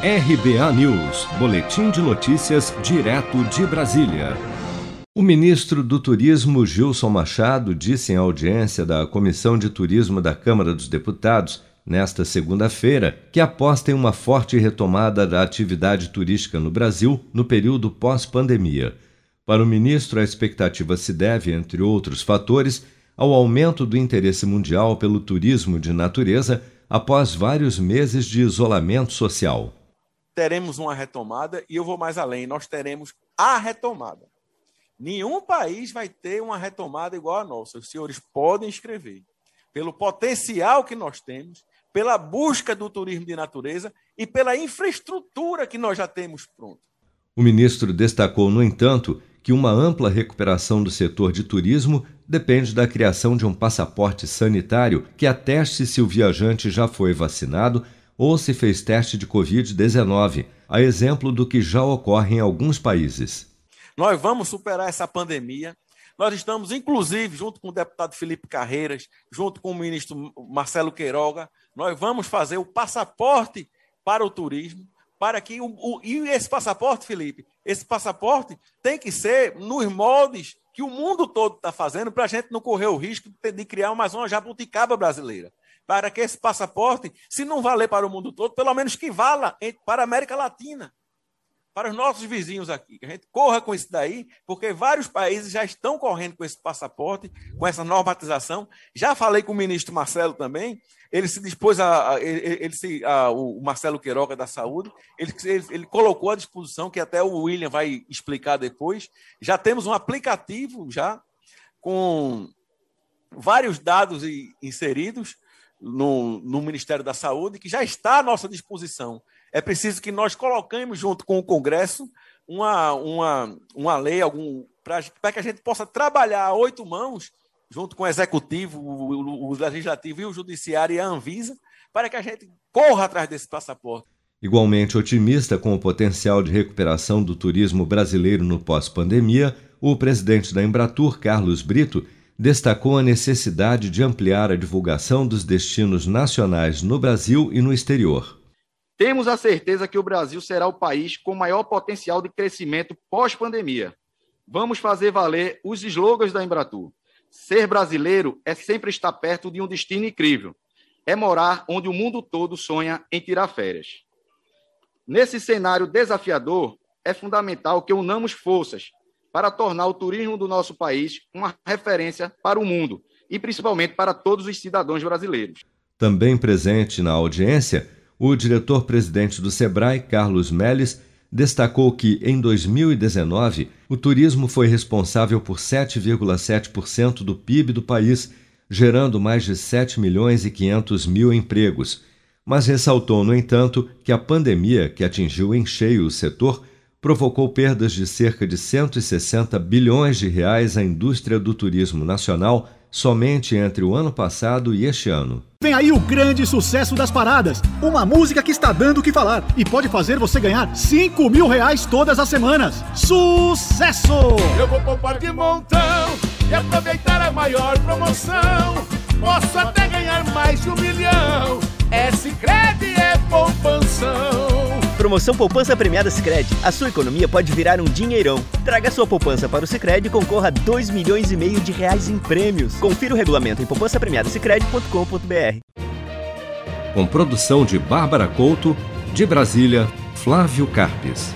RBA News, Boletim de Notícias, direto de Brasília. O ministro do Turismo, Gilson Machado, disse em audiência da Comissão de Turismo da Câmara dos Deputados, nesta segunda-feira, que aposta em uma forte retomada da atividade turística no Brasil no período pós-pandemia. Para o ministro, a expectativa se deve, entre outros fatores, ao aumento do interesse mundial pelo turismo de natureza após vários meses de isolamento social teremos uma retomada e eu vou mais além, nós teremos a retomada. Nenhum país vai ter uma retomada igual a nossa. Os senhores podem escrever. Pelo potencial que nós temos, pela busca do turismo de natureza e pela infraestrutura que nós já temos pronta. O ministro destacou, no entanto, que uma ampla recuperação do setor de turismo depende da criação de um passaporte sanitário que ateste se o viajante já foi vacinado ou se fez teste de Covid-19, a exemplo do que já ocorre em alguns países. Nós vamos superar essa pandemia. Nós estamos, inclusive, junto com o deputado Felipe Carreiras, junto com o ministro Marcelo Queiroga, nós vamos fazer o passaporte para o turismo, para que o, o, e esse passaporte, Felipe, esse passaporte tem que ser nos moldes que o mundo todo está fazendo para a gente não correr o risco de criar mais uma jabuticaba brasileira para que esse passaporte, se não valer para o mundo todo, pelo menos que vala para a América Latina, para os nossos vizinhos aqui. Que a gente corra com isso daí, porque vários países já estão correndo com esse passaporte, com essa normatização. Já falei com o ministro Marcelo também, ele se dispôs a. a ele, ele se, a, o Marcelo Queiroga da Saúde, ele, ele, ele colocou à disposição, que até o William vai explicar depois. Já temos um aplicativo já com vários dados inseridos no, no Ministério da Saúde, que já está à nossa disposição. É preciso que nós coloquemos junto com o Congresso uma, uma, uma lei algum para que a gente possa trabalhar a oito mãos, junto com o Executivo, o, o, Legislativo e o Judiciário e a Anvisa, para que a gente corra atrás desse passaporte. Igualmente otimista com o potencial de recuperação do turismo brasileiro no pós-pandemia, o presidente da Embratur, Carlos Brito, destacou a necessidade de ampliar a divulgação dos destinos nacionais no Brasil e no exterior. Temos a certeza que o Brasil será o país com maior potencial de crescimento pós-pandemia. Vamos fazer valer os slogans da Embratur. Ser brasileiro é sempre estar perto de um destino incrível. É morar onde o mundo todo sonha em tirar férias. Nesse cenário desafiador, é fundamental que unamos forças para tornar o turismo do nosso país uma referência para o mundo e principalmente para todos os cidadãos brasileiros. Também presente na audiência, o diretor-presidente do Sebrae, Carlos Melles, destacou que, em 2019, o turismo foi responsável por 7,7% do PIB do país, gerando mais de 7 milhões e 500 mil empregos. Mas ressaltou, no entanto, que a pandemia, que atingiu em cheio o setor, provocou perdas de cerca de 160 bilhões de reais à indústria do turismo nacional somente entre o ano passado e este ano. Vem aí o grande sucesso das paradas. Uma música que está dando o que falar e pode fazer você ganhar 5 mil reais todas as semanas. Sucesso! Eu vou poupar de montão e aproveitar a maior promoção. Posso até ganhar mais de um milhão. Promoção Poupança Premiada Sicredi. A sua economia pode virar um dinheirão. Traga sua poupança para o Sicredi e concorra a 2 milhões e meio de reais em prêmios. Confira o regulamento em poupancapremiadasicredi.com.br. Com produção de Bárbara Couto, de Brasília, Flávio Carpes.